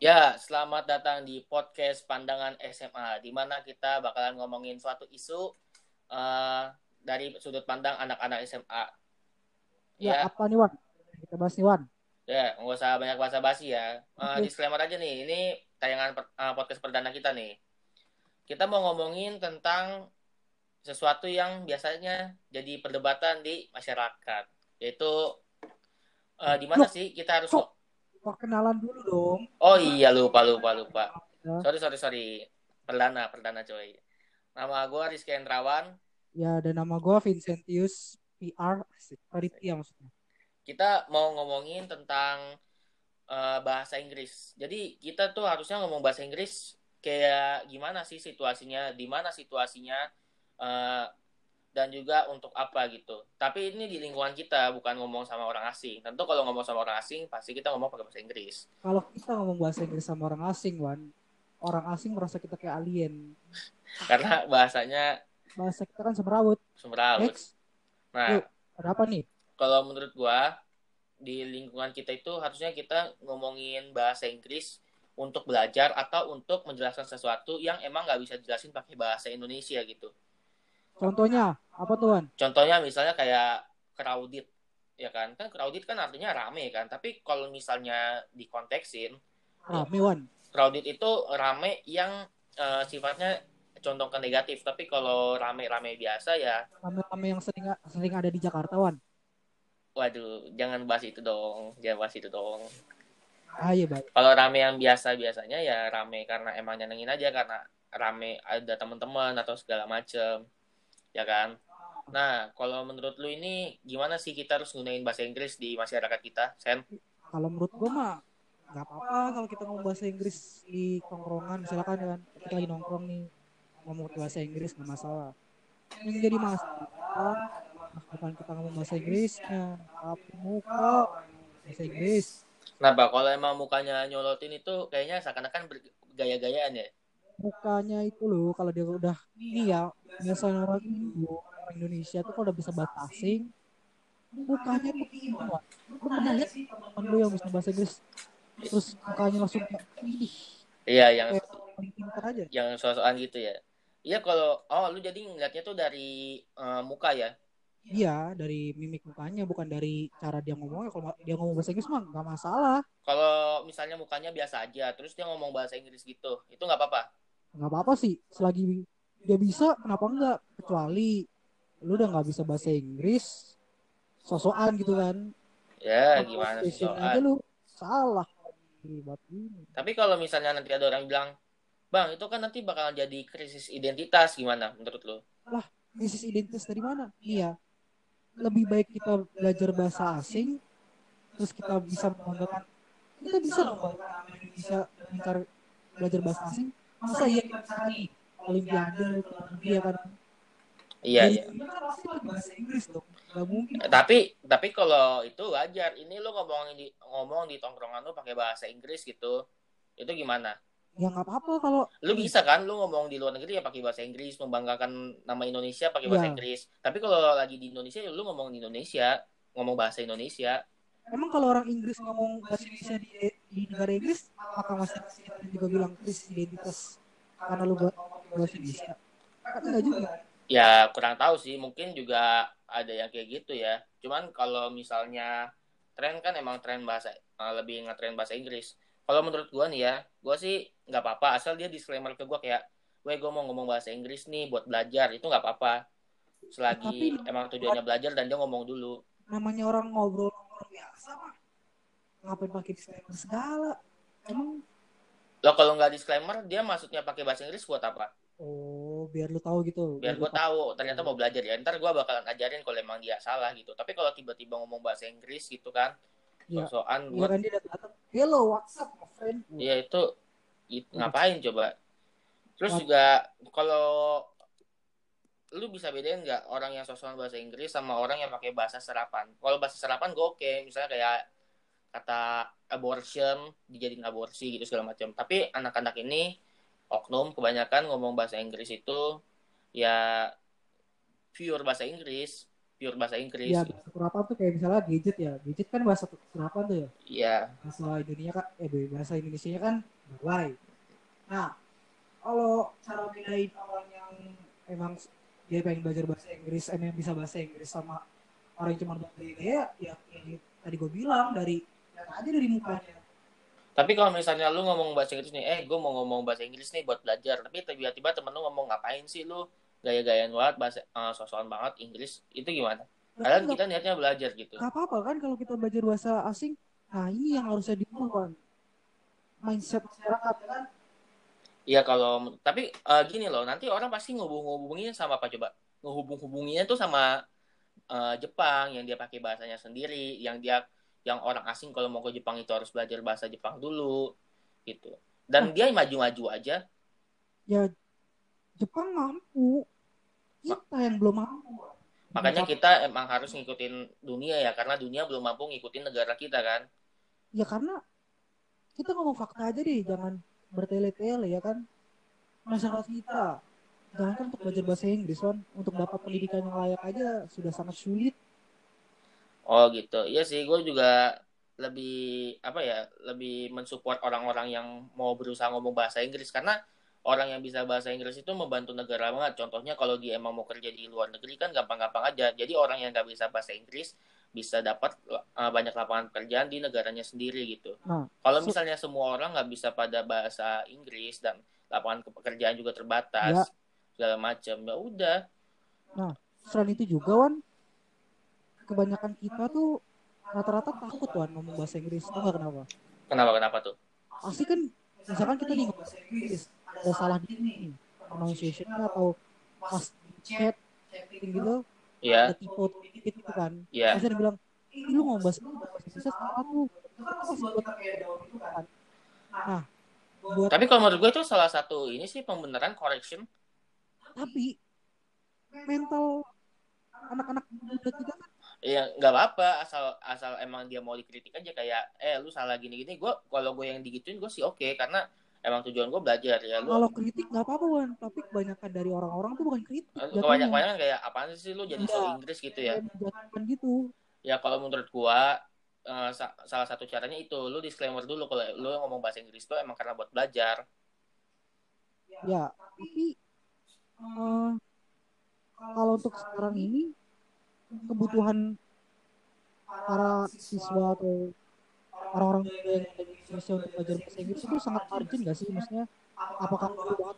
Ya, selamat datang di podcast Pandangan SMA, di mana kita bakalan ngomongin suatu isu uh, dari sudut pandang anak-anak SMA. Ya, apa nih Wan? Kita bahas nih Wan. Ya, nggak usah banyak bahasa basi ya. Uh. Disclaimer aja nih, ini tayangan per- uh, podcast perdana kita nih. Kita mau ngomongin tentang sesuatu yang biasanya jadi perdebatan di masyarakat, yaitu uh, di mana sih kita harus? Perkenalan dulu dong. Oh iya lupa lupa lupa. Ya. Sorry sorry sorry. Perdana perdana coy. Nama gue Rizky Endrawan. Ya, dan nama gue Vincentius PR. Paritia maksudnya. Kita mau ngomongin tentang eh, bahasa Inggris. Jadi kita tuh harusnya ngomong bahasa Inggris kayak gimana sih situasinya, di mana situasinya, eh, dan juga untuk apa gitu. Tapi ini di lingkungan kita bukan ngomong sama orang asing. Tentu kalau ngomong sama orang asing pasti kita ngomong pakai bahasa Inggris. Kalau kita ngomong bahasa Inggris sama orang asing, Wan, orang asing merasa kita kayak alien. Karena bahasanya Bahasa kita kan semrawut. semeraut. Next, Nah, Yuk. ada apa nih? kalau menurut gua di lingkungan kita itu harusnya kita ngomongin bahasa Inggris untuk belajar atau untuk menjelaskan sesuatu yang emang nggak bisa jelasin pakai bahasa Indonesia gitu. Contohnya, apa tuh Wan? Contohnya misalnya kayak crowded, ya kan? Kan crowded kan artinya rame kan. Tapi kalau misalnya dikonteksin, Rame, Wan. crowded itu rame yang eh, sifatnya condong ke negatif. Tapi kalau rame-rame biasa ya, Rame-rame yang sering, sering ada di Jakarta, Wan. waduh, jangan bahas itu dong, jangan bahas itu dong. Ah, iya, baik. kalau rame yang biasa biasanya ya rame karena emang nyenengin aja karena rame ada teman-teman atau segala macem ya kan? Nah kalau menurut lu ini gimana sih kita harus gunain bahasa Inggris di masyarakat kita Sen? Kalau menurut gue mah nggak apa-apa kalau kita ngomong bahasa Inggris di tongkrongan misalkan kan kita lagi nongkrong nih ngomong bahasa Inggris nggak masalah. Yang jadi masalah bukan kita ngomong bahasa Inggrisnya tapi muka bahasa Inggris. Kenapa kalau emang mukanya nyolotin itu kayaknya seakan-akan bergaya-gayaan ya mukanya itu loh kalau dia udah ini ya biasanya orang Indo orang Indonesia tuh kalau udah bisa bahasa asing mukanya tuh Wan. lu pernah lihat temen lu yang bisa bahasa Inggris terus mukanya langsung kayak ih iya yang aja yang soal-soal gitu ya iya kalau oh lu jadi ngeliatnya tuh dari eh, muka ya Iya, dari mimik mukanya bukan dari cara dia ngomongnya. Kalau dia ngomong bahasa Inggris mah nggak masalah. kalau misalnya mukanya biasa aja terus dia ngomong bahasa Inggris gitu itu nggak apa-apa Nggak apa-apa sih. Selagi dia bisa, kenapa enggak? Kecuali lu udah nggak bisa bahasa Inggris, sosokan gitu kan. ya gimana aja lu salah. Tapi kalau misalnya nanti ada orang bilang, Bang, itu kan nanti bakalan jadi krisis identitas gimana menurut lo? Krisis identitas dari mana? Iya. Lebih baik kita belajar bahasa asing, terus kita bisa membanggakan kita bisa dong Bang, Indonesia belajar bahasa asing. Masa iya cari Olimpiade, kan Iya, iya. kan pasti pakai bahasa Inggris dong. Gak mungkin. Eh, Tapi tapi kalau itu wajar. Ini lo ngomong di ngomong di tongkrongan lo pakai bahasa Inggris gitu. Itu gimana? Ya nggak apa-apa kalau Lu bisa kan lu ngomong di luar negeri ya pakai bahasa Inggris, membanggakan nama Indonesia pakai bahasa Iya. Inggris. Tapi kalau lagi di Indonesia ya lu ngomong di Indonesia, ngomong bahasa Indonesia. emang kalau orang Inggris ngomong bahasa Indonesia di, di negara Inggris, apakah masih kita juga bilang krisis identitas karena lu buat bahasa Indonesia? Enggak juga. Ya kurang tahu sih, mungkin juga ada yang kayak gitu ya. Cuman kalau misalnya tren kan emang tren bahasa eh, lebih ngetren bahasa Inggris. Kalau menurut gua nih ya, gua sih nggak apa-apa asal dia disclaimer ke gua kayak, "Weh, gua mau ngomong bahasa Inggris nih buat belajar." Itu nggak apa-apa. Selagi Tapi- emang tujuannya belajar dan dia ngomong dulu. Namanya orang ngobrol ngobrol biasa mah. Ngapain pakai disclaimer segala? Emang Lo kalau nggak disclaimer, dia maksudnya pakai bahasa Inggris buat apa? oh biar lu tahu gitu. Biar lu gua tahu ternyata mau belajar ya. Ntar gua bakalan ajarin kalau emang dia salah gitu. Tapi kalau tiba-tiba ngomong bahasa Inggris gitu kan, Iya. sosokan Iya buat kan dia datang. Hello, what's up, my friend? Iya itu, itu ngapain coba? Terus What? juga kalau lu bisa bedain nggak orang yang sosokan bahasa Inggris sama orang yang pakai bahasa serapan? Kalau bahasa serapan gue oke, misalnya kayak kata abortion dijadiin aborsi gitu segala macam. Tapi anak-anak ini oknum kebanyakan ngomong bahasa Inggris itu ya pure bahasa Inggris pure bahasa Inggris. Iya, bahasa kurapan tuh kayak misalnya gadget ya. Gadget kan bahasa kurapan tuh ya. Iya. Bahasa Indonesia kan, eh bahasa Indonesia kan gawai. Nah, kalau cara bedain orang yang emang dia pengen belajar bahasa Inggris, emang bisa bahasa Inggris sama orang yang cuma belajar ya, ya, ya tadi gue bilang dari aja dari mukanya. Tapi kalau misalnya lu ngomong bahasa Inggris nih, eh gue mau ngomong bahasa Inggris nih buat belajar, tapi tiba-tiba temen lu ngomong ngapain sih lu gaya-gayaan banget bahasa uh, sosokan banget Inggris, itu gimana? Kadang kita niatnya belajar gitu. Gak apa-apa kan kalau kita belajar bahasa asing, nah ini yang harusnya diubah mindset masyarakat kan. Iya kalau tapi uh, gini loh, nanti orang pasti ngehubung-hubunginnya sama apa coba? Ngehubung-hubunginnya tuh sama uh, Jepang yang dia pakai bahasanya sendiri, yang dia yang orang asing kalau mau ke Jepang itu harus belajar bahasa Jepang dulu gitu. Dan oh. dia maju-maju aja. Ya Jepang mampu. Kita yang belum mampu. Makanya kita emang harus ngikutin dunia ya karena dunia belum mampu ngikutin negara kita kan? Ya karena kita ngomong fakta aja deh jangan bertele-tele ya kan? Masyarakat kita. Jangan kan untuk belajar bahasa Inggris kan untuk dapat pendidikan yang layak aja sudah sangat sulit Oh gitu. Iya sih, gue juga lebih apa ya, lebih mensupport orang-orang yang mau berusaha ngomong bahasa Inggris karena orang yang bisa bahasa Inggris itu membantu negara banget. Contohnya kalau dia emang mau kerja di luar negeri kan gampang-gampang aja. Jadi orang yang nggak bisa bahasa Inggris bisa dapat uh, banyak lapangan pekerjaan di negaranya sendiri gitu. Nah, kalau misalnya semua orang nggak bisa pada bahasa Inggris dan lapangan pekerjaan juga terbatas ya. segala macam, ya udah. Nah, selain itu juga Wan, kebanyakan kita tuh rata-rata takut tuh ngomong bahasa Inggris. Tahu nggak kenapa? Kenapa kenapa tuh? Pasti kan misalkan kita nih ngomong bahasa Inggris ada salah di sini pronunciation atau pas chat chatting gitu yeah. ada tipe dikit gitu kan yeah. pasti bilang Ih, lu ngomong bahasa Inggris salah tuh pasti buat itu kan nah buat tapi kalau menurut gue itu salah satu ini sih pembenaran correction tapi mental anak-anak muda kita kan ya nggak apa-apa asal asal emang dia mau dikritik aja kayak eh lu salah gini gini gue kalau gue yang digituin gue sih oke okay, karena emang tujuan gue belajar ya. Lu kalau kritik nggak apa-apa Wan. Tapi kebanyakan dari orang-orang tuh bukan kritik. Kebanyakan kebanyakan kayak apaan sih lu jadi so Inggris gitu ya? Gitu. Ya kalau menurut gue uh, sa salah satu caranya itu lu disclaimer dulu kalau lu ngomong bahasa Inggris tuh emang karena buat belajar. Ya tapi uh, kalau untuk sekarang ini kebutuhan para siswa atau orang-orang yang Indonesia untuk belajar bahasa Inggris itu sangat margin gak sih? Maksudnya apakah perlu banget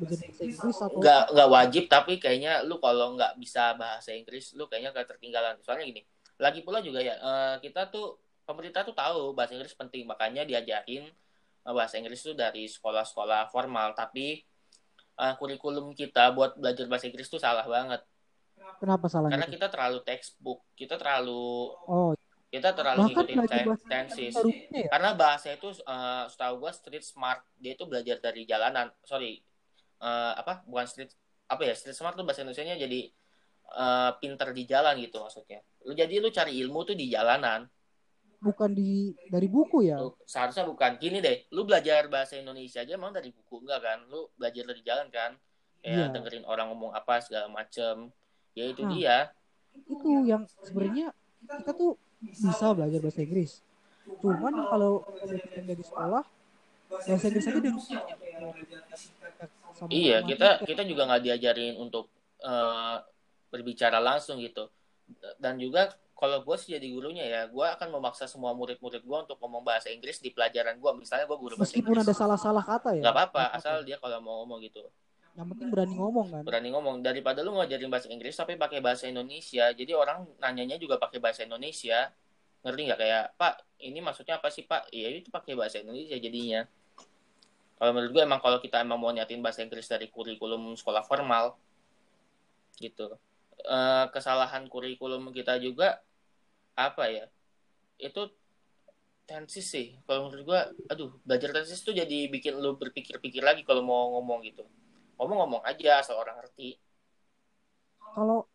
belajar bahasa Inggris atau nggak nggak wajib tapi kayaknya lu kalau nggak bisa bahasa Inggris lu kayaknya gak tertinggalan. Soalnya gini lagi pula juga ya uh, kita tuh pemerintah tuh tahu bahasa Inggris penting makanya diajarin uh, bahasa Inggris tuh dari sekolah-sekolah formal. Tapi uh, kurikulum kita buat belajar bahasa Inggris tuh salah banget Kenapa salahnya? Karena kita terlalu textbook, kita terlalu Oh. Kita terlalu Bahkan ngikutin tensis. Ya? Karena bahasa itu uh, setahu gua street smart, dia itu belajar dari jalanan. Sorry, uh, apa? Bukan street apa ya? Street smart tuh bahasa Indonesia-nya jadi uh, pinter di jalan gitu maksudnya. Lu jadi lu cari ilmu tuh di jalanan. Bukan di dari buku ya? Lu, seharusnya bukan. Gini deh, lu belajar bahasa Indonesia aja emang dari buku enggak kan? Lu belajar dari jalan kan? Ya, yeah. dengerin orang ngomong apa segala macem ya itu nah, dia. Itu yang sebenarnya kita tuh bisa belajar bahasa Inggris. Cuman kalau kita di sekolah bahasa Inggris aja di iya kita kita juga nggak diajarin untuk uh, berbicara langsung gitu. Dan juga kalau gue sih jadi gurunya ya gue akan memaksa semua murid-murid gue untuk ngomong bahasa Inggris di pelajaran gue misalnya gue guru bahasa meskipun Inggris. ada salah-salah kata ya. Nggak apa-apa. asal dia kalau mau ngomong gitu yang penting berani ngomong kan? Berani ngomong. Daripada lu ngajarin bahasa Inggris tapi pakai bahasa Indonesia. Jadi orang nanyanya juga pakai bahasa Indonesia. Ngerti nggak? Kayak Pak ini maksudnya apa sih Pak? Iya itu pakai bahasa Indonesia jadinya. Kalau menurut gue emang kalau kita emang mau nyatin bahasa Inggris dari kurikulum sekolah formal gitu. E, kesalahan kurikulum kita juga apa ya itu tensis sih. Kalau menurut gue aduh belajar tensis tuh jadi bikin lu berpikir-pikir lagi kalau mau ngomong gitu ngomong-ngomong aja asal orang ngerti. Kalau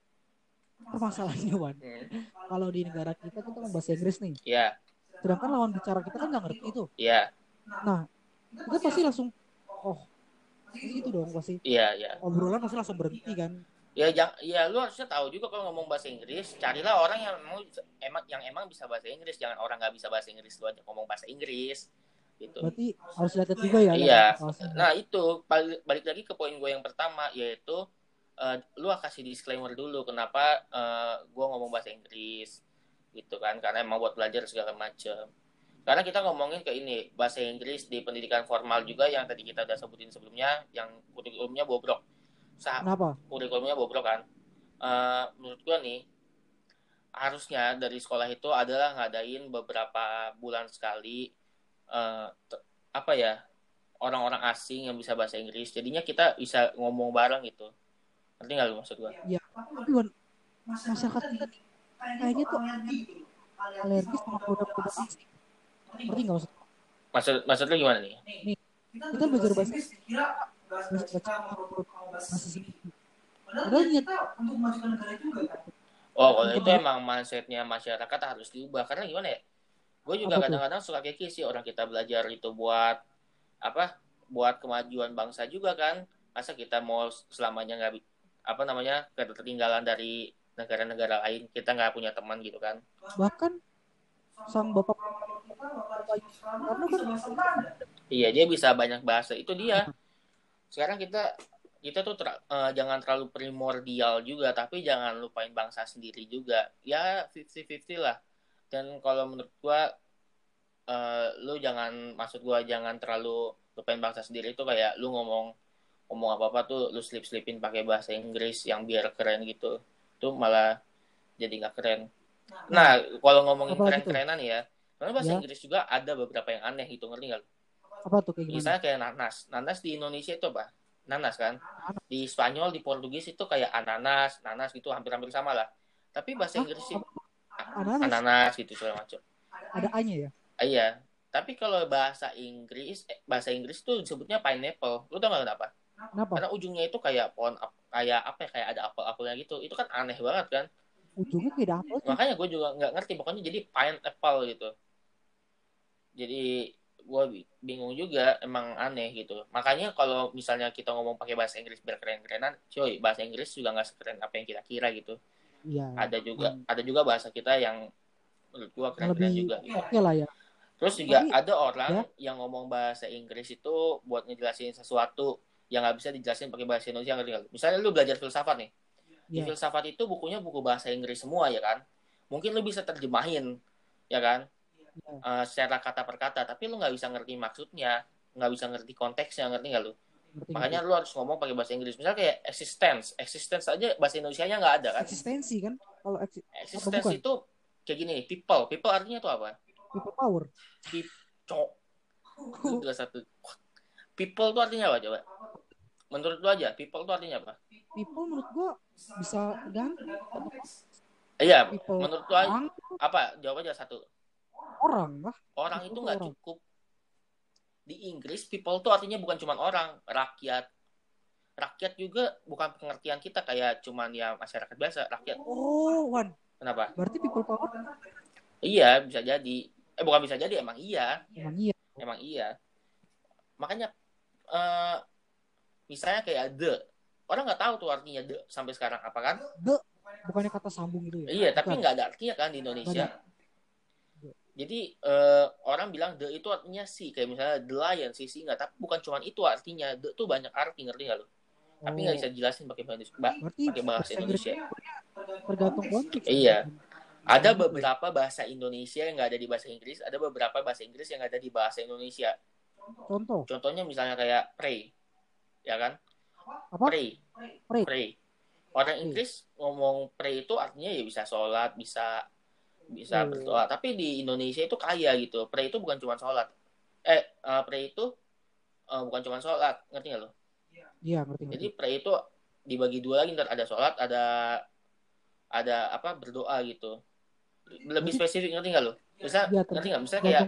permasalahannya Wan hmm. kalau di negara kita kita ngomong bahasa Inggris nih. Iya. Yeah. sedangkan lawan bicara kita kan nggak ngerti itu Iya. Yeah. nah kita pasti langsung oh itu dong pasti. Iya yeah, iya. Obrolan pasti langsung berhenti kan. Ya jang, ya lu harusnya tahu juga kalau ngomong bahasa Inggris carilah orang yang emang yang emang bisa bahasa Inggris. Jangan orang nggak bisa bahasa Inggris lu aja ngomong bahasa Inggris gitu Berarti harus lihat juga ya. Iya. nah itu balik, balik lagi ke poin gue yang pertama yaitu eh, lu kasih disclaimer dulu kenapa eh, gue ngomong bahasa Inggris gitu kan karena emang buat belajar segala macam karena kita ngomongin ke ini bahasa Inggris di pendidikan formal juga yang tadi kita udah sebutin sebelumnya yang kurikulumnya bobrok Sa Kenapa? kurikulumnya bobrok kan Eh, menurut gua nih harusnya dari sekolah itu adalah ngadain beberapa bulan sekali eh, te- apa ya orang-orang asing yang bisa bahasa Inggris. Jadinya kita bisa ngomong bareng gitu. Ngerti nggak lu maksud gua? Tapi Wan, masyarakat kita nih kayaknya tuh alergis sama produk-produk asing. Ngerti nggak maksud? maksud maksud lu gimana nih? Kita belajar bahasa Inggris baca bahasa sini. Padahal niat untuk memajukan negara juga kan. oh kalau itu emang mindsetnya masyarakat harus diubah. Karena gimana ya gue juga kadang-kadang suka keki sih orang kita belajar itu buat apa buat kemajuan bangsa juga kan. Masa kita mau selamanya nggak apa namanya ketertinggalan dari negara-negara lain kita nggak punya teman gitu kan. Bahkan sang bapak karena kan iya dia bisa banyak bahasa. Itu dia. Sekarang kita kita tuh ter- eh, jangan terlalu primordial juga tapi jangan lupain bangsa sendiri juga. Ya 50-50 lah dan kalau menurut gua eh, lu jangan maksud gua jangan terlalu lupain bangsa sendiri itu kayak lu ngomong ngomong apa apa tuh lu slip slipin pakai bahasa Inggris yang biar keren gitu tuh malah jadi nggak keren nah kalau ngomongin Apa keren kerenan ya karena bahasa Ya. Inggris juga ada beberapa yang aneh gitu ngerti nggak apa tuh kayak gimana? Misalnya kayak nanas. Nanas di Indonesia itu apa? Nanas kan? Di Spanyol, di Portugis itu kayak ananas, nanas gitu hampir-hampir sama lah. Tapi bahasa? Inggris sih Ananas ananas gitu segala macam. ada A-nya ya? Ah, iya. Tapi kalau bahasa Inggris, eh, bahasa Inggris tuh disebutnya pineapple. Lu tau gak kenapa? Kenapa? Karena ujungnya itu kayak pohon kayak apa ya? Kayak ada apel-apelnya gitu. Itu kan aneh banget kan? Ujungnya kayak ada apel. Makanya gue juga nggak ngerti. Pokoknya jadi pineapple gitu. Jadi gue bingung juga emang aneh gitu makanya kalau misalnya kita ngomong pakai bahasa Inggris biar keren-kerenan coy bahasa Inggris juga nggak sekeren apa yang kita kira gitu Iya. ada juga Hmm. ada juga bahasa kita yang menurut gua keren-keren juga gitu. lah ya. terus juga Tapi, ada orang ya. yang ngomong bahasa Inggris itu buat ngejelasin sesuatu yang nggak bisa dijelasin pakai bahasa Indonesia ngerti misalnya lu belajar filsafat nih di Iya. filsafat itu bukunya buku bahasa Inggris semua ya kan mungkin lu bisa terjemahin ya kan Iya. Eh, secara kata per kata tapi lu nggak bisa ngerti maksudnya nggak bisa ngerti konteksnya ngerti nggak lu makanya lu harus ngomong pakai bahasa Inggris. Misalnya kayak existence. Existence aja bahasa Indonesia nya nggak ada kan? Eksistensi kan? Kalau eksi- existence itu kayak gini people. People artinya tuh apa? People power. itu juga satu. People tuh artinya apa coba? Menurut lu aja people tuh artinya apa? People menurut gua bisa tergantung iya people menurut lu aja apa? Jawab aja satu. Orang lah. orang People itu nggak cukup di Inggris people tuh artinya bukan cuma orang rakyat. Rakyat juga bukan pengertian kita kayak cuman ya masyarakat biasa rakyat. Oh, Wan. kenapa? Berarti people power? Iya bisa jadi. Eh bukan bisa jadi emang iya. Emang iya. emang iya. Makanya eh misalnya kayak the. Orang nggak tahu tuh artinya the sampai sekarang apa kan? Bukannya kata sambung gitu ya? iya tapi nggak ada artinya kan di Indonesia jadi eh, orang bilang the itu artinya si kayak misalnya the lion si singa tapi bukan cuma itu artinya. The tuh banyak arti ngerti nggak lo tapi nggak Oh, bisa dijelasin pakai bahasa Ba- Berarti pakai bahasa Indonesia. Tergantung konteks. Iya. ada beberapa bahasa Indonesia yang nggak ada di bahasa Inggris ada beberapa bahasa Inggris yang ada di bahasa Indonesia. Contoh, contohnya misalnya kayak pray ya kan? Apa? pray. Pray. pray. Orang Inggris ngomong pray itu artinya ya bisa sholat bisa bisa Oh. berdoa tapi di Indonesia itu kaya gitu. Pray itu bukan cuma sholat. Eh eh, pray itu eh, bukan cuma sholat. Ngerti nggak lo? Iya, ngerti. jadi pray itu dibagi dua lagi. Ntar ada sholat ada ada apa berdoa gitu. Lebih spesifik ngerti nggak lo? Bisa Iya, ngerti nggak? Misalnya kayak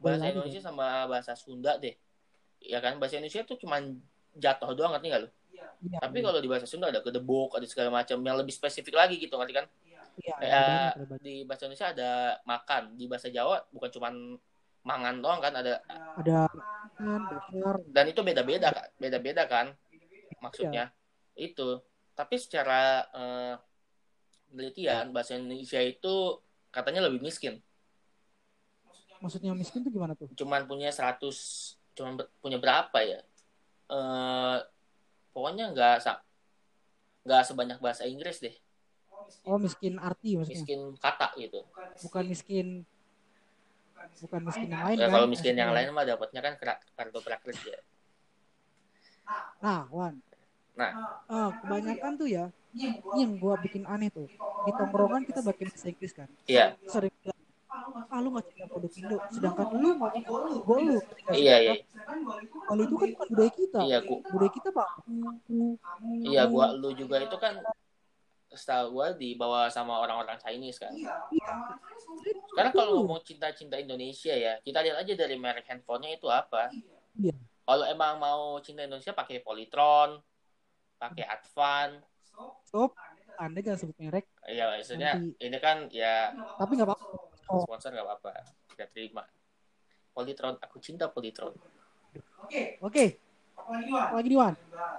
bahasa Boleh Indonesia sama bahasa Sunda deh. Ya kan? Bahasa Indonesia itu cuma jatuh doang ngerti nggak lo? Iya, tapi iya. kalau di bahasa Sunda ada gedebok ada segala macam yang lebih spesifik lagi gitu ngerti kan Ada banyak. di bahasa Indonesia ada makan di bahasa Jawa bukan cuma mangan doang kan ada ada kan dan itu beda-beda Kak. beda-beda kan maksudnya Iya. itu tapi secara uh, penelitian bahasa Indonesia itu katanya lebih miskin. Maksudnya miskin tuh gimana tuh? Cuman punya 100 cuman punya berapa ya? Uh, pokoknya nggak nggak sebanyak bahasa Inggris deh. Oh miskin arti maksudnya. Miskin kata gitu. Bukan miskin bukan miskin yang lain ya, kan? Kalau miskin yang lain mah dapatnya kan kartu prakerja. Nah, Wan. Nah, uh, kebanyakan tuh ya, ini yang gua bikin aneh tuh. Di tongkrongan kita pakai bahasa Inggris kan. Iya. Sering bilang, ah lu nggak cinta produk Indo, sedangkan lu mau gue lu. Iya iya. Kalau itu kan bukan budaya kita. Iya, gua. Budaya kita pak. Iya, gua lu juga itu kan setahu gue dibawa sama orang-orang Chinese kan. Iya. Sekarang kalau mau cinta-cinta Indonesia ya, kita lihat aja dari merek handphonenya itu apa. Iya. Kalau emang mau cinta Indonesia pakai Polytron, pakai Advan. Stop. Anda jangan sebut merek. Iya, maksudnya Nanti. ini kan ya. Tapi nggak apa-apa. Oh. Sponsor nggak apa-apa. Kita terima. Polytron, aku cinta Polytron. Oke. Oke lagi di Wan?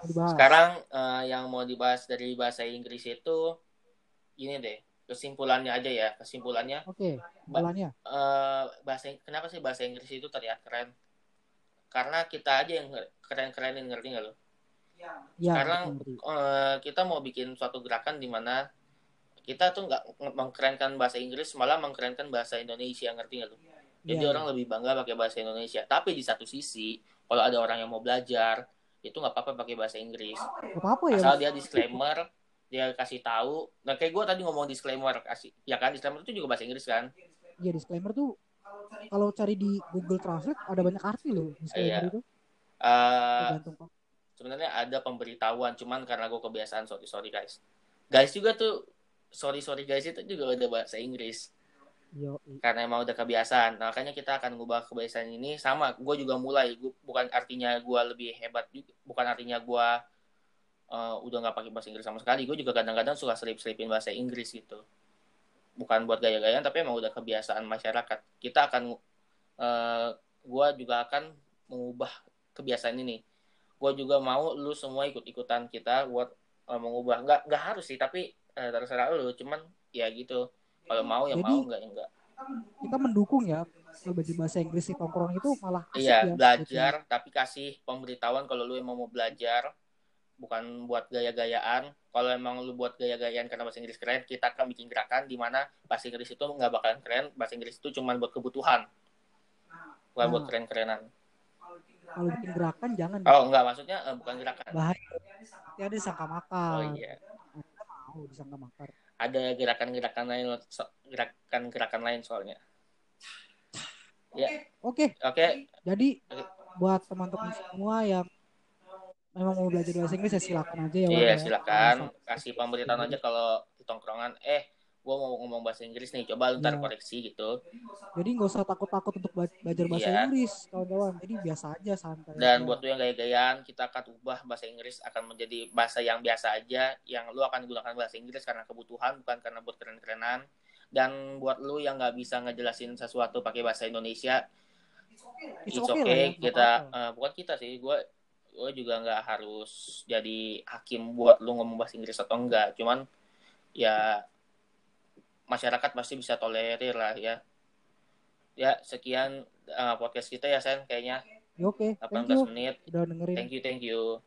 Sekarang uh, yang mau dibahas dari bahasa Inggris itu ini deh kesimpulannya aja ya kesimpulannya. Oke. Okay, kesimpulannya. uh, bahasa kenapa sih bahasa Inggris itu terlihat keren? Karena kita aja yang keren-kerenin ngerti nggak lo? Ya, Sekarang uh, kita mau bikin suatu gerakan di mana kita tuh nggak mengkerenkan bahasa Inggris malah mengkerenkan bahasa Indonesia ngerti nggak lo? Jadi ya, orang ya. lebih bangga pakai bahasa Indonesia. Tapi di satu sisi kalau ada orang yang mau belajar itu nggak apa-apa pakai bahasa Inggris. Gak apa-apa ya asal dia disclaimer dia kasih tahu. Nah kayak gue tadi ngomong disclaimer kasih ya kan disclaimer itu juga bahasa Inggris kan? Iya disclaimer tuh kalau cari di Google Translate ada banyak arti loh disclaimer iya. itu. Uh, sebenarnya ada pemberitahuan cuman karena gue kebiasaan sorry sorry guys. Guys juga tuh sorry sorry guys itu juga ada bahasa Inggris Yo. Karena emang udah kebiasaan. Nah, makanya kita akan ngubah kebiasaan ini sama. Gue juga mulai. Gua, bukan artinya gue lebih hebat juga. Bukan artinya gue uh, udah nggak pakai bahasa Inggris sama sekali. Gue juga kadang-kadang suka selip-selipin bahasa Inggris gitu. Bukan buat gaya-gayaan, tapi emang udah kebiasaan masyarakat. Kita akan, uh, eh, gue juga akan mengubah kebiasaan ini. Gue juga mau lu semua ikut-ikutan kita buat uh, mengubah. Nggak, nggak harus sih, tapi uh, terserah lu. Cuman ya gitu kalau mau ya mau enggak ya enggak kita mendukung ya belajar bahasa Inggris di tongkrong itu malah iya ya, belajar gitu. tapi kasih pemberitahuan kalau lu emang mau belajar bukan buat gaya-gayaan. Kalau emang lu buat gaya-gayaan karena bahasa Inggris keren kita akan bikin gerakan di mana bahasa Inggris itu nggak bakalan keren bahasa Inggris itu cuma buat kebutuhan. Bukan nah. buat keren-kerenan. Kalau bikin gerakan jangan. Oh enggak maksudnya uh, bukan gerakan. Bahaya. Ya disangka makar. Oh iya. Mau disangka makar ada gerakan-gerakan lain gerakan-gerakan lain soalnya. Ya. Oke. Okay. Oke. Okay. Jadi buat teman-teman semua yang memang mau belajar bahasa Inggris ya silakan aja ya. Iya, ya. silakan. Kasih pemberitahuan aja kalau di tongkrongan eh gue mau ngomong bahasa Inggris nih coba lu ntar yeah. koreksi gitu jadi nggak usah takut-takut untuk belajar bahasa yeah. Inggris kawan-kawan jadi biasa aja santai dan aja. buat lu yang gaya-gayaan kita akan ubah bahasa Inggris akan menjadi bahasa yang biasa aja yang lu akan gunakan bahasa Inggris karena kebutuhan bukan karena buat keren-kerenan dan buat lu yang nggak bisa ngejelasin sesuatu pakai bahasa Indonesia it's, it's okay, okay ya, kita uh, bukan kita sih gue gue juga nggak harus jadi hakim buat lu ngomong bahasa Inggris atau enggak cuman ya masyarakat pasti bisa tolerir lah ya. Ya, sekian uh, podcast kita ya, Sen, kayaknya. Oke, okay. 18 menit. Udah dengerin. Thank you, thank you.